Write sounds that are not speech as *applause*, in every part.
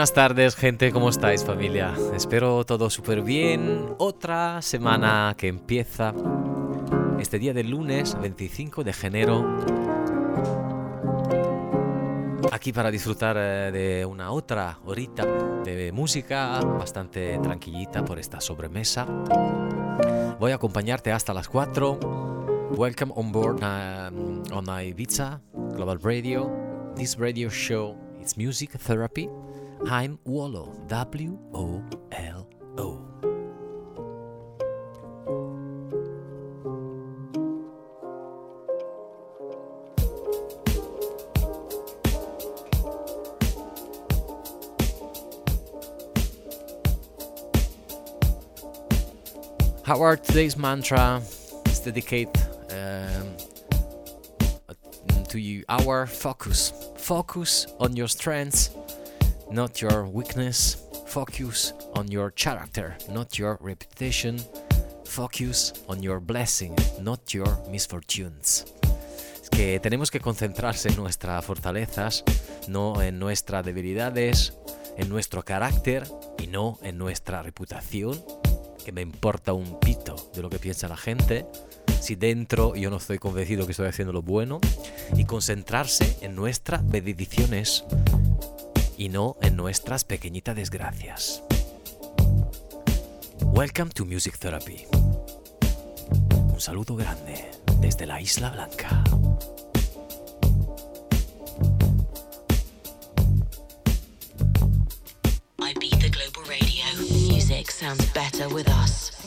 buenas tardes, gente. ¿Cómo estáis, familia? Espero todo súper bien. Otra semana que empieza. Este día del lunes 25 de enero. Aquí para disfrutar eh, de una otra horita de música bastante tranquilita por esta sobremesa. Voy a acompañarte hasta las 4. Welcome on board um, on Ibiza Global Radio. This radio show is music therapy. I'm Wolo, W O L O. Are today's mantra is dedicated um, to you our focus. Focus on your strengths, not your weakness. Focus on your character, not your reputation. Focus on your blessing, not your misfortunes. Es que tenemos que concentrarse en nuestras fortalezas, no en nuestras debilidades, en nuestro carácter y no en nuestra reputación, que me importa un pito de lo que piensa la gente, si dentro yo no estoy convencido que estoy haciendo lo bueno, y concentrarse en nuestras bendiciones y no en nuestras pequeñitas desgracias. Welcome to Music Therapy. Un saludo grande desde la Isla Blanca. Ibiza Global Radio. Music sounds better with us.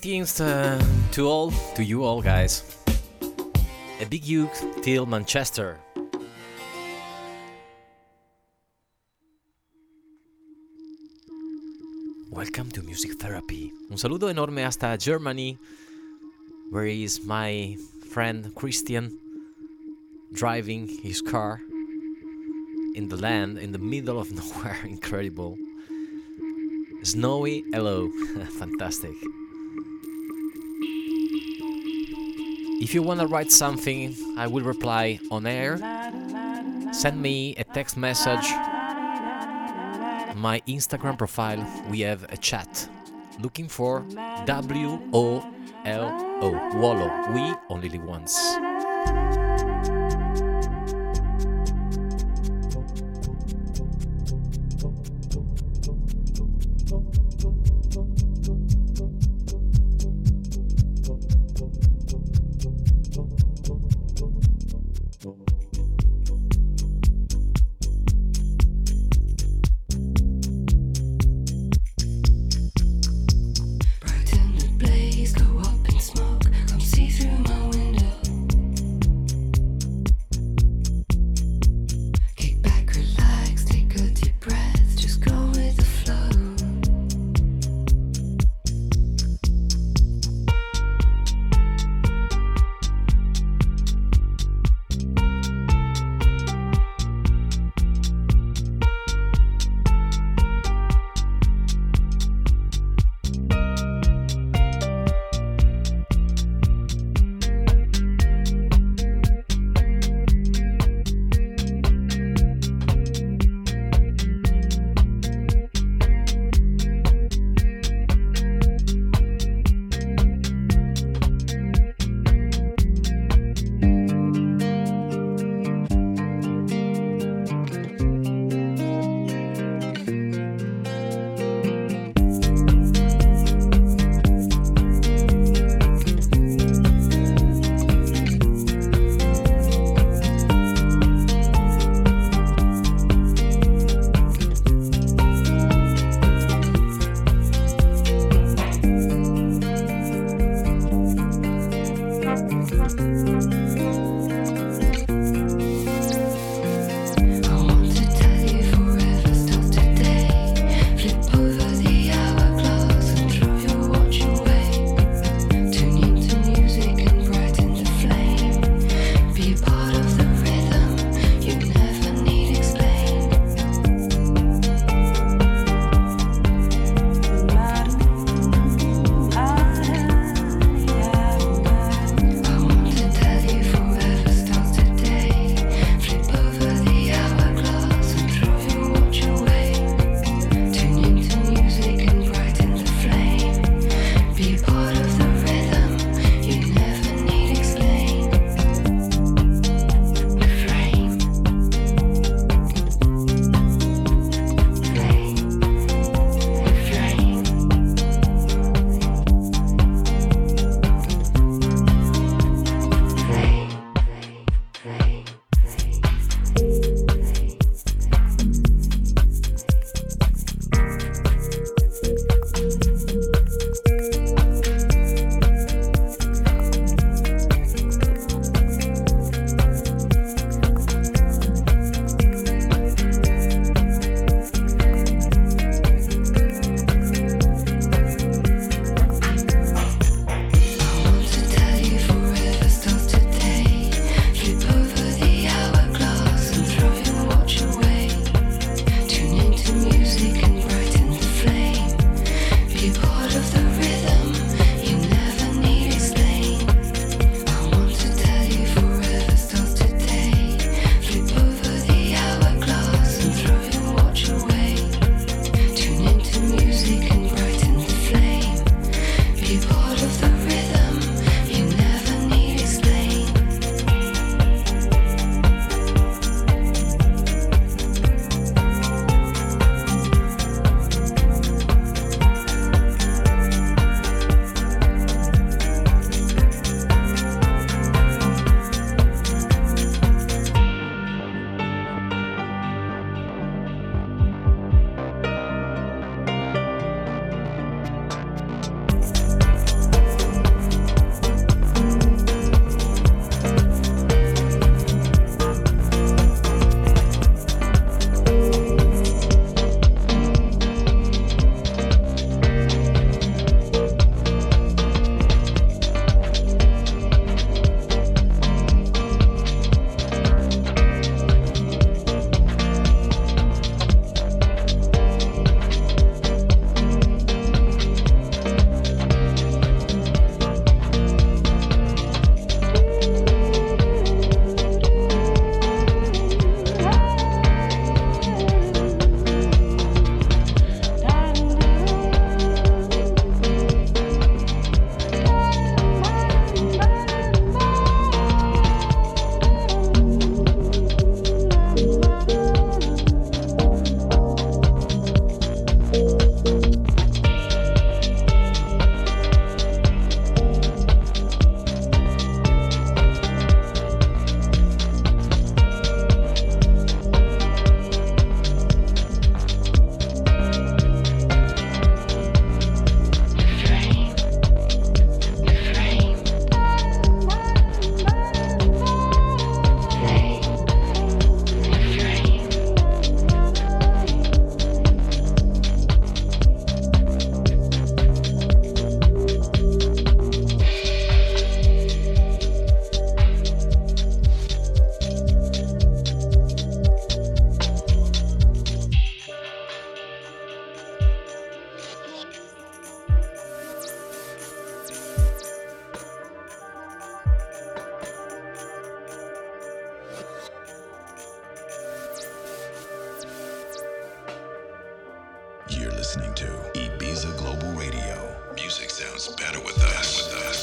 Greetings uh, to all, to you all, guys. A big you till Manchester. Welcome to Music Therapy. Un saludo enorme hasta Germany, where is my friend Christian driving his car in the land in the middle of *laughs* nowhere. Incredible. Snowy, hello. *laughs* Fantastic. If you want to write something, I will reply on air. Send me a text message. My Instagram profile, we have a chat. Looking for W O L O. Wallo. We only live once. You're listening to Ibiza Global Radio. Music sounds better with us. With us.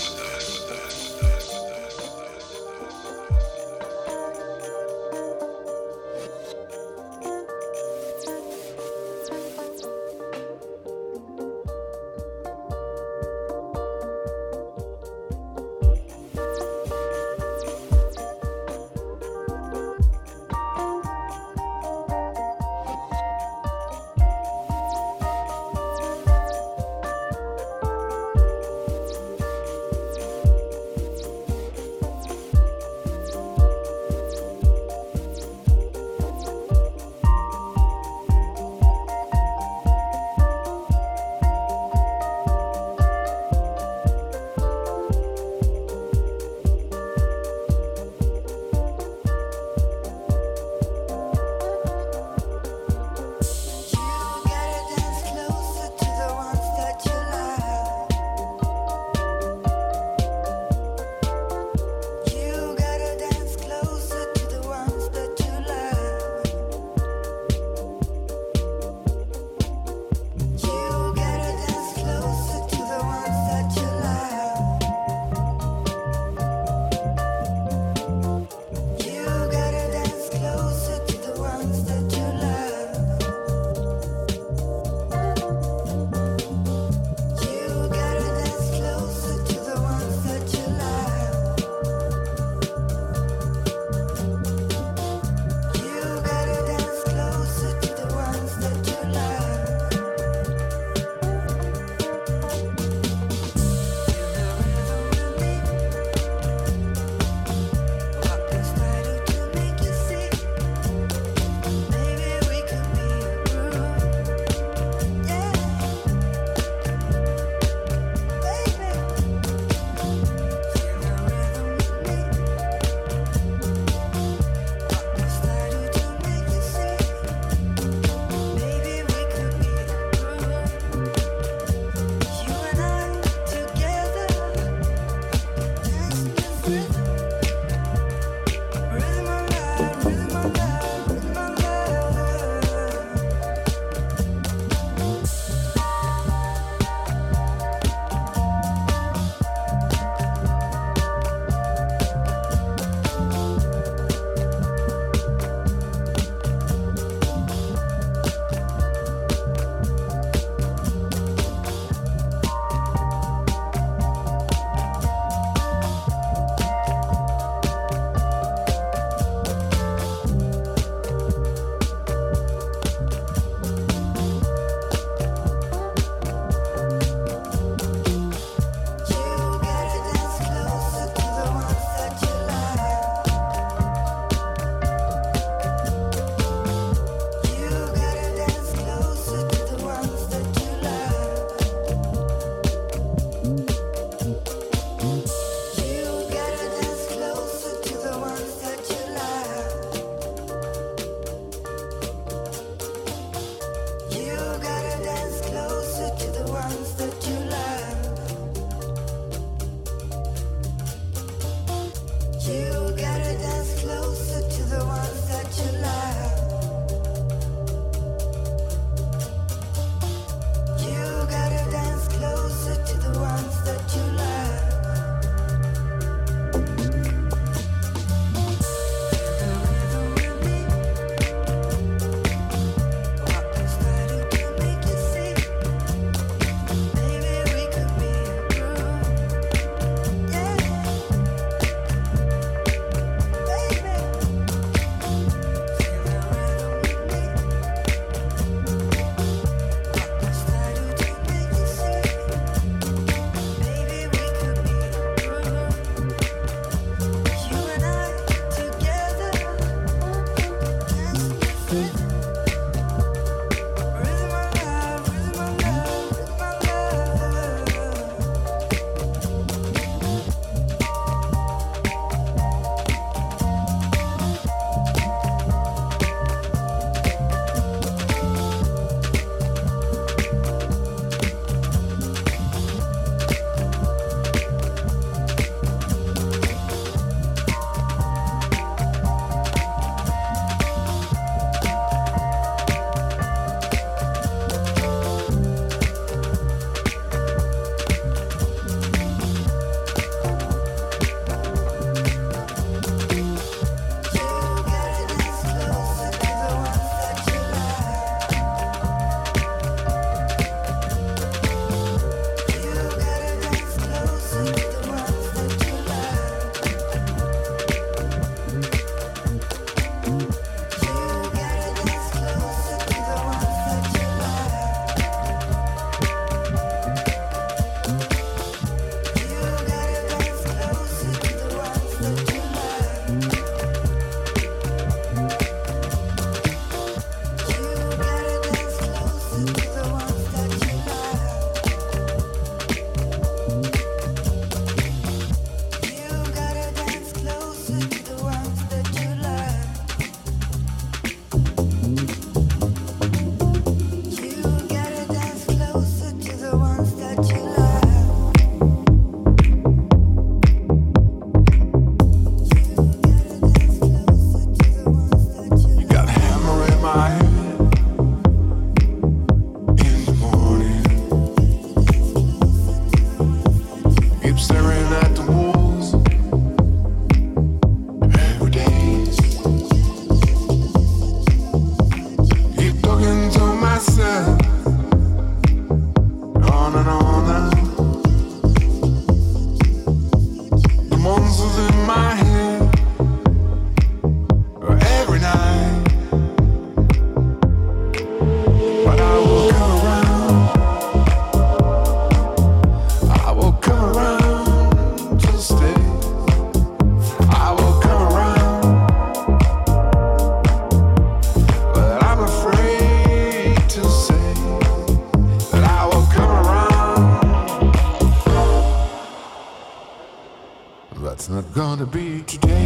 Gonna be today.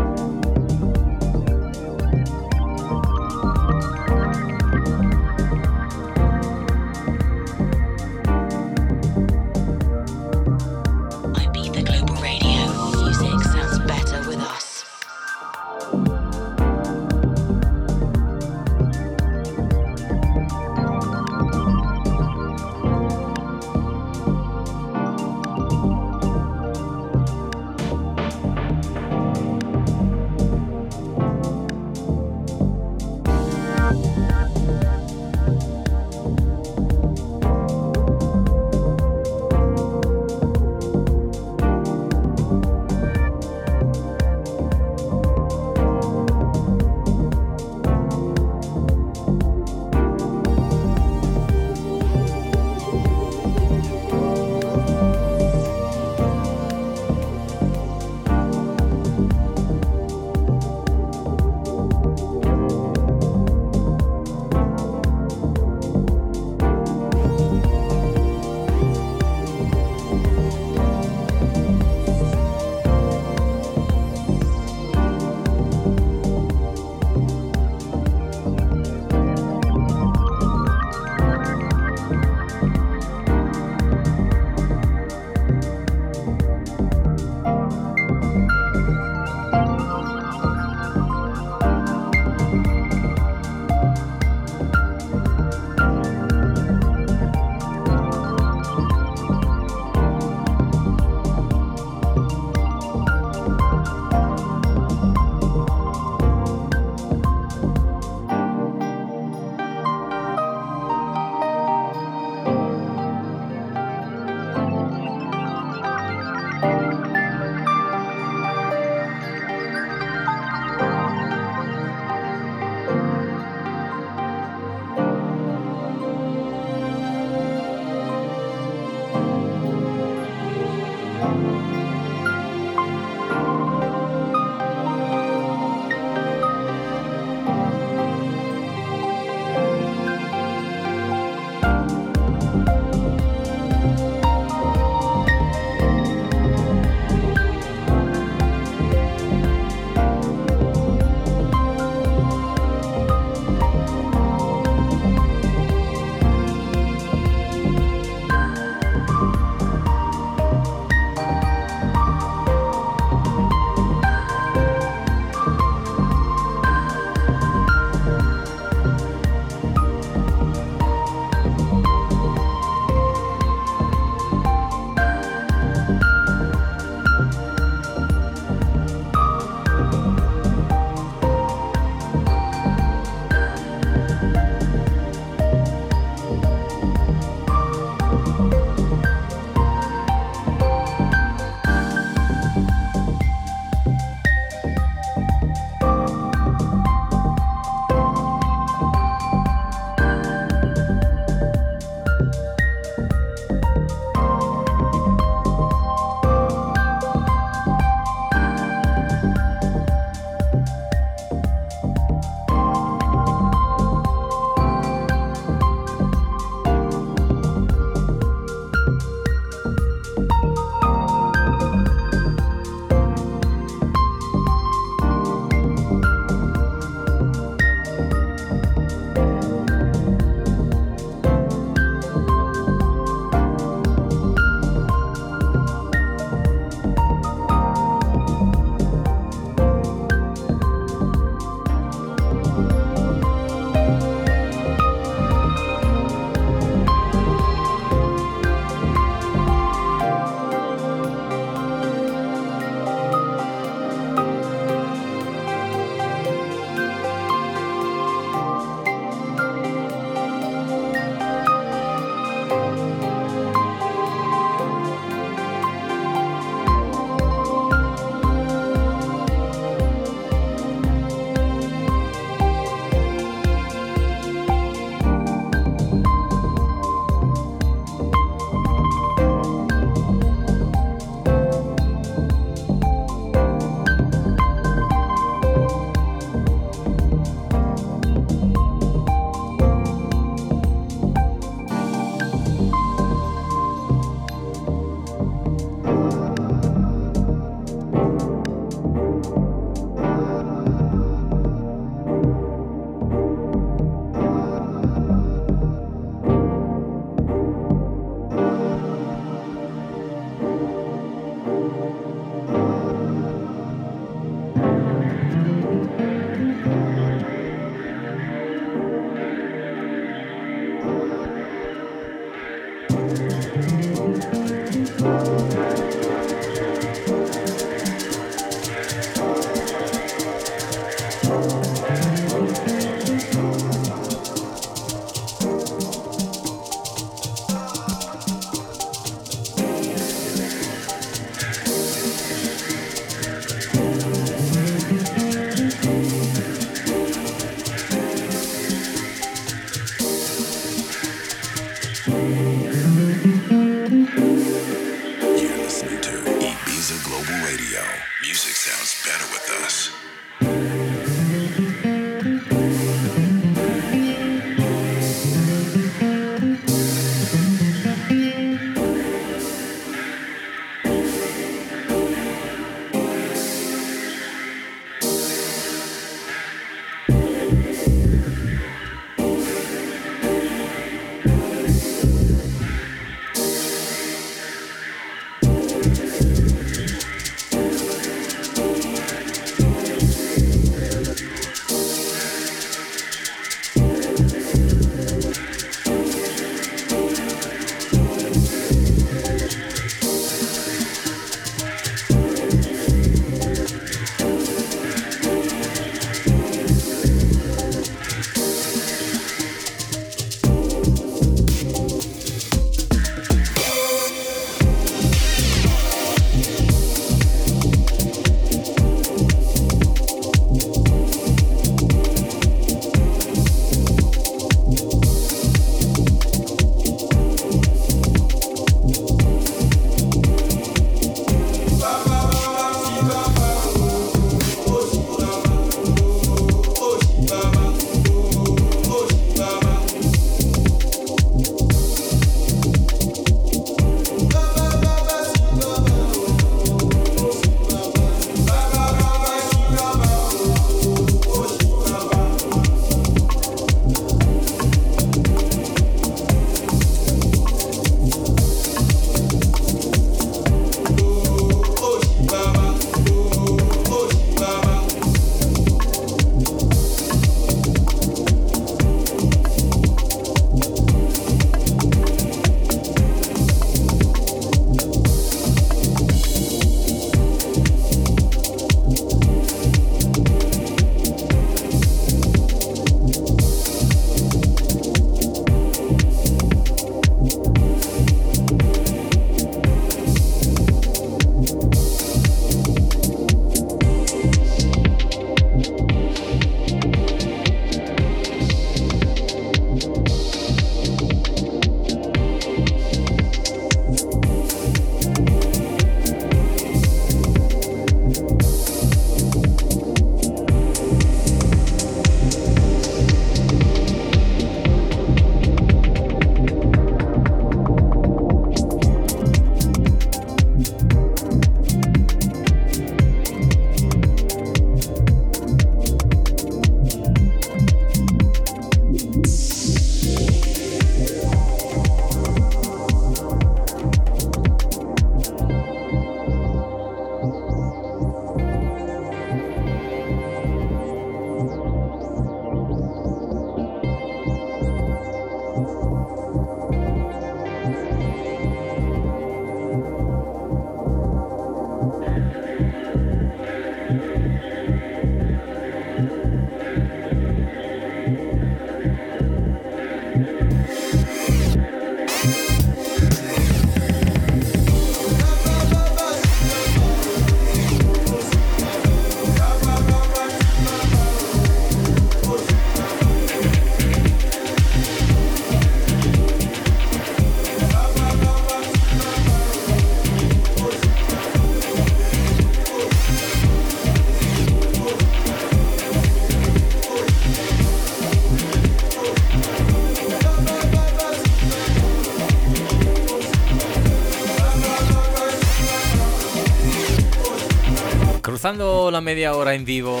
Media hora en vivo.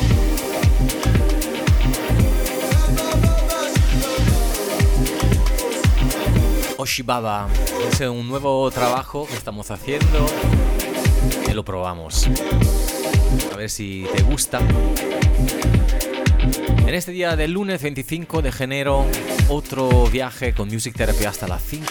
Oshibaba es un nuevo trabajo que estamos haciendo. Que lo probamos. A ver si te gusta. En este día del lunes 25 de enero, otro viaje con Music Therapy hasta las 5.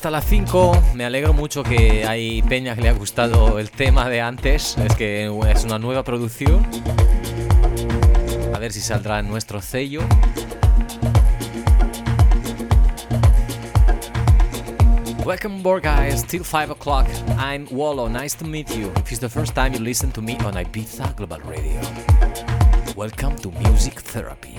Hasta las 5. Me alegro mucho que hay peña que le ha gustado el tema de antes. Es que es una nueva producción. A ver si saldrá en nuestro sello. Welcome aboard, guys. Till 5 o'clock. I'm Wallo. Nice to meet you. If it's the first time you listen to me on Ibiza Global Radio, welcome to Music Therapy.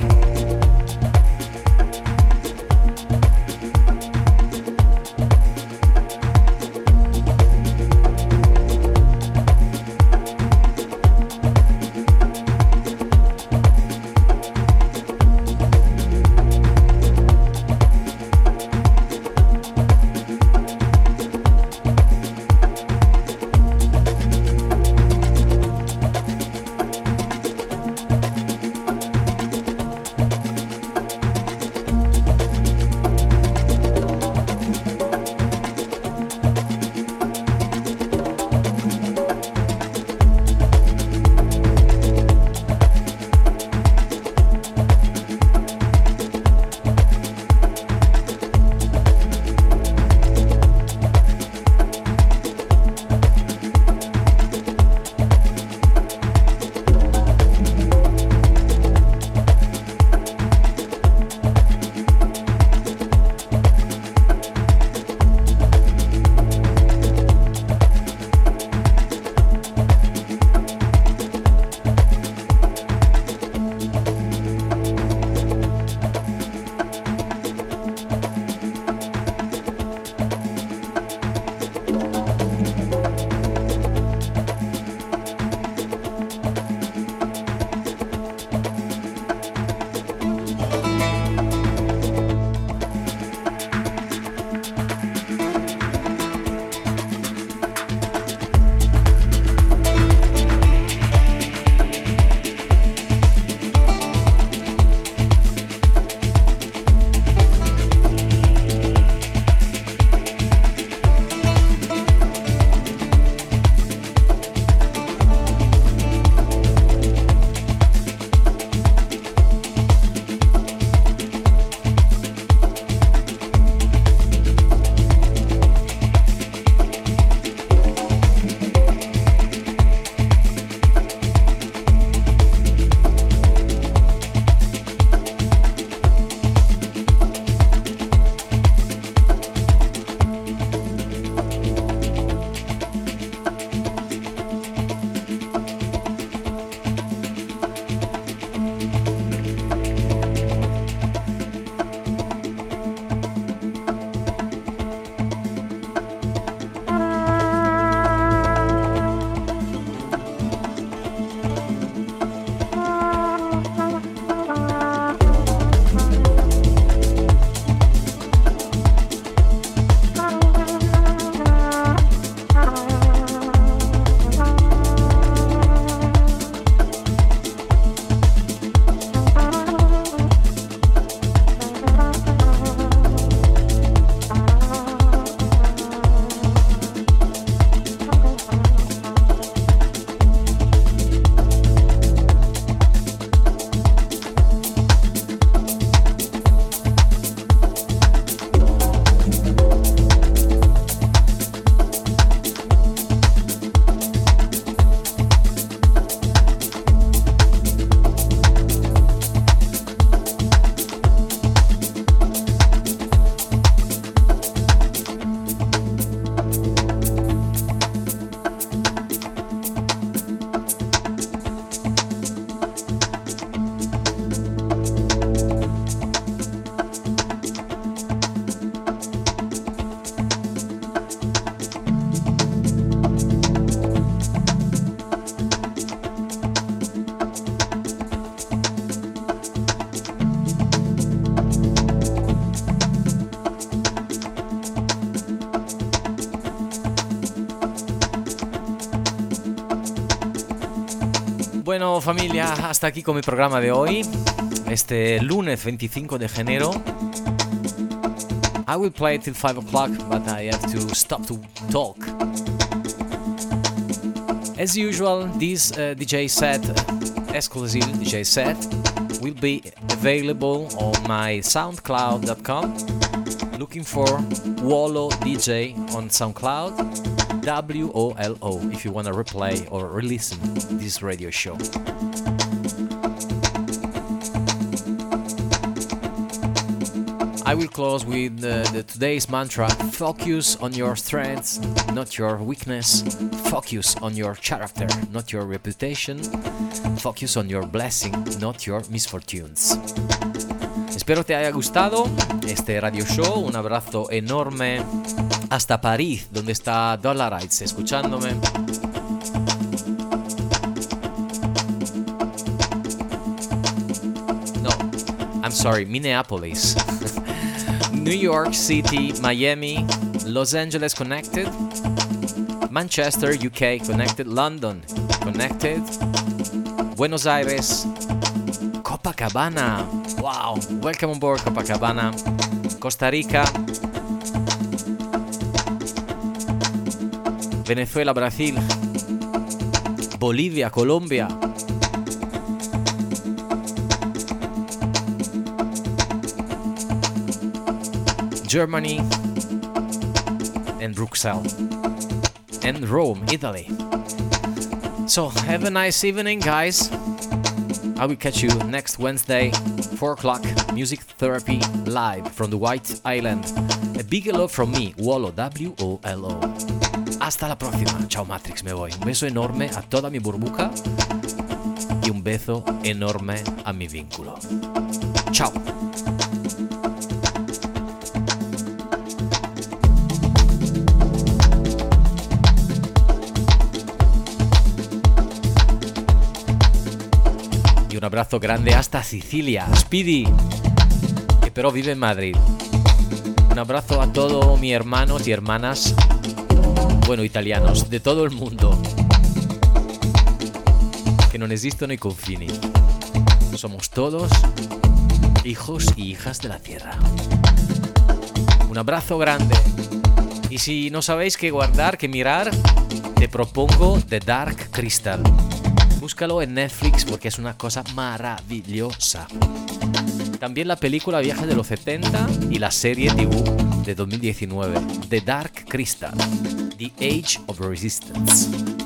Familia, hasta aquí con mi programa de hoy. Este lunes 25 de enero. I will play till 5 o'clock, but I have to stop to talk. As usual, this uh, DJ set, exclusive DJ set, will be available on my soundcloud.com looking for Wolo DJ on SoundCloud, W O L O, if you want to replay or re listen this radio show. I will close with uh, the today's mantra focus on your strengths, not your weakness. Focus on your character, not your reputation. Focus on your blessing, not your misfortunes. Espero te haya gustado este radio show. Un abrazo enorme hasta París, donde está Dollarites escuchándome. No, I'm sorry, Minneapolis. *laughs* New York City, Miami, Los Angeles connected, Manchester, UK connected, London connected, Buenos Aires, Copacabana. Wow, welcome on board Copacabana, Costa Rica, Venezuela, Brasil, Bolivia, Colombia. Germany and Bruxelles and Rome, Italy. So have a nice evening, guys. I will catch you next Wednesday, 4 o'clock, Music Therapy live from the White Island. A big hello from me, Wolo, W-O-L-O. Hasta la próxima. Chao Matrix, me voy. Un beso enorme a toda mi burbuja y un beso enorme a mi vínculo. Chao. Y un abrazo grande hasta Sicilia, Speedy, que pero vive en Madrid. Un abrazo a todos mis hermanos y hermanas, bueno, italianos, de todo el mundo. Que no esistono i confini. Somos todos hijos y hijas de la tierra. Un abrazo grande. Y si no sabéis qué guardar, qué mirar, te propongo The Dark Crystal. Búscalo en Netflix porque es una cosa maravillosa. También la película Viajes de los 70 y la serie TV de 2019, The Dark Crystal, The Age of Resistance.